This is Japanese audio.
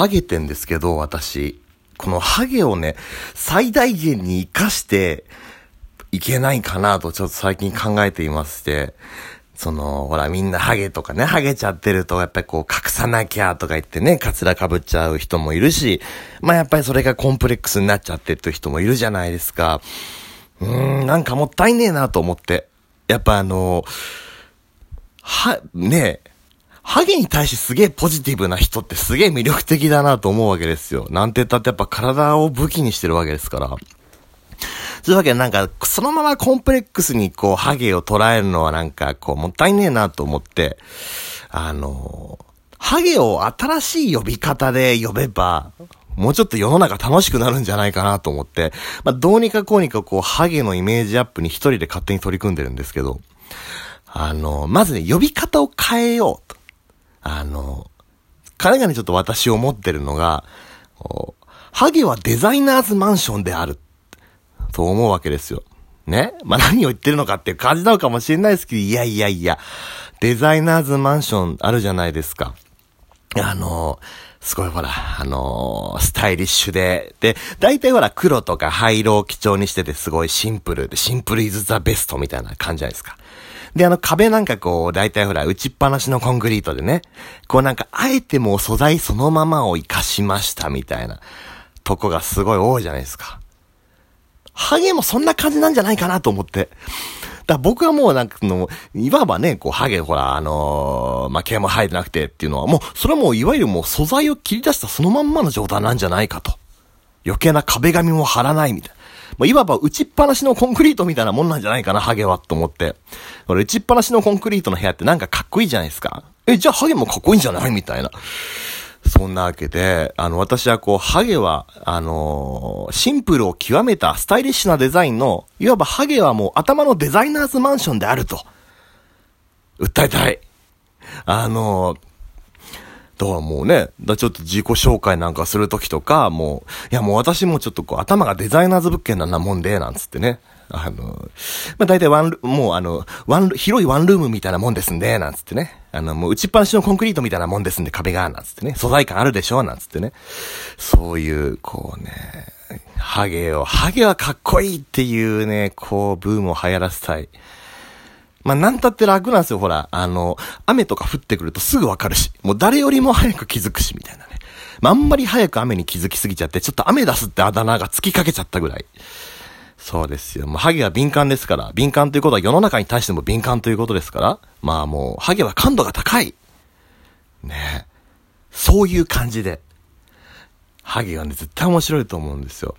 ハゲてんですけど、私。このハゲをね、最大限に活かしていけないかなとちょっと最近考えていまして、その、ほらみんなハゲとかね、ハゲちゃってるとやっぱりこう隠さなきゃとか言ってね、カツラ被っちゃう人もいるし、まあやっぱりそれがコンプレックスになっちゃってっていう人もいるじゃないですか。うーん、なんかもったいねえなと思って。やっぱあの、は、ねえ、ハゲに対してすげえポジティブな人ってすげえ魅力的だなと思うわけですよ。なんて言ったってやっぱ体を武器にしてるわけですから。そういうわけでなんか、そのままコンプレックスにこう、ハゲを捉えるのはなんか、こう、もったいねえなと思って、あの、ハゲを新しい呼び方で呼べば、もうちょっと世の中楽しくなるんじゃないかなと思って、まあ、どうにかこうにかこう、ハゲのイメージアップに一人で勝手に取り組んでるんですけど、あの、まずね、呼び方を変えようと。あの、彼がね、ちょっと私を思ってるのが、ハゲはデザイナーズマンションである。と思うわけですよ。ね？まあ、何を言ってるのかっていう感じなのかもしれないですけど、いやいやいや、デザイナーズマンションあるじゃないですか。あのすごいほら、あのスタイリッシュで、で、大体ほら黒とか灰色を基調にしててすごいシンプルで、シンプルイズザベストみたいな感じじゃないですか。で、あの壁なんかこう、大体ほら、打ちっぱなしのコンクリートでね、こうなんか、あえてもう素材そのままを活かしましたみたいなとこがすごい多いじゃないですか。ハゲもそんな感じなんじゃないかなと思って。だから僕はもうなんかの、いわばね、こう、ハゲほら、あのーまあ、毛も生えてなくてっていうのは、もう、それはもう、いわゆるもう素材を切り出したそのまんまの状態なんじゃないかと。余計な壁紙も貼らないみたいな。もういわば打ちっぱなしのコンクリートみたいなもんなんじゃないかな、ハゲは、と思って。俺、打ちっぱなしのコンクリートの部屋ってなんかかっこいいじゃないですか。え、じゃあハゲもかっこいいんじゃない？みたいな。そんなわけで、あの、私はこう、ハゲは、あのーシンプルを極めたスタイリッシュなデザインの、いわばハゲはもう頭のデザイナーズマンションであると、訴えたい。あのーだからもうね、だちょっと自己紹介なんかするときとか、もう、いやもう私もちょっとこう頭がデザイナーズ物件なんなもんで、なんつってね。あの、まあ、大体ワンル、もうあの、ワン、広いワンルームみたいなもんですんで、なんつってね。あの、もう打ちっぱなしのコンクリートみたいなもんですんで、壁が、なんつってね。素材感あるでしょ、なんつってね。そういう、こうね、ハゲを、ハゲはかっこいいっていうね、こう、ブームを流行らせたい。まあ、なんたって楽なんですよ、ほら。あの、雨とか降ってくるとすぐわかるし、もう誰よりも早く気づくし、みたいなね。まあ、あんまり早く雨に気づきすぎちゃって、ちょっと雨出すってあだ名がつきかけちゃったぐらい。そうですよ。もうハゲは敏感ですから、敏感ということは世の中に対しても敏感ということですから、まあもう、ハゲは感度が高い。ねえそういう感じで、ハゲがね、絶対面白いと思うんですよ。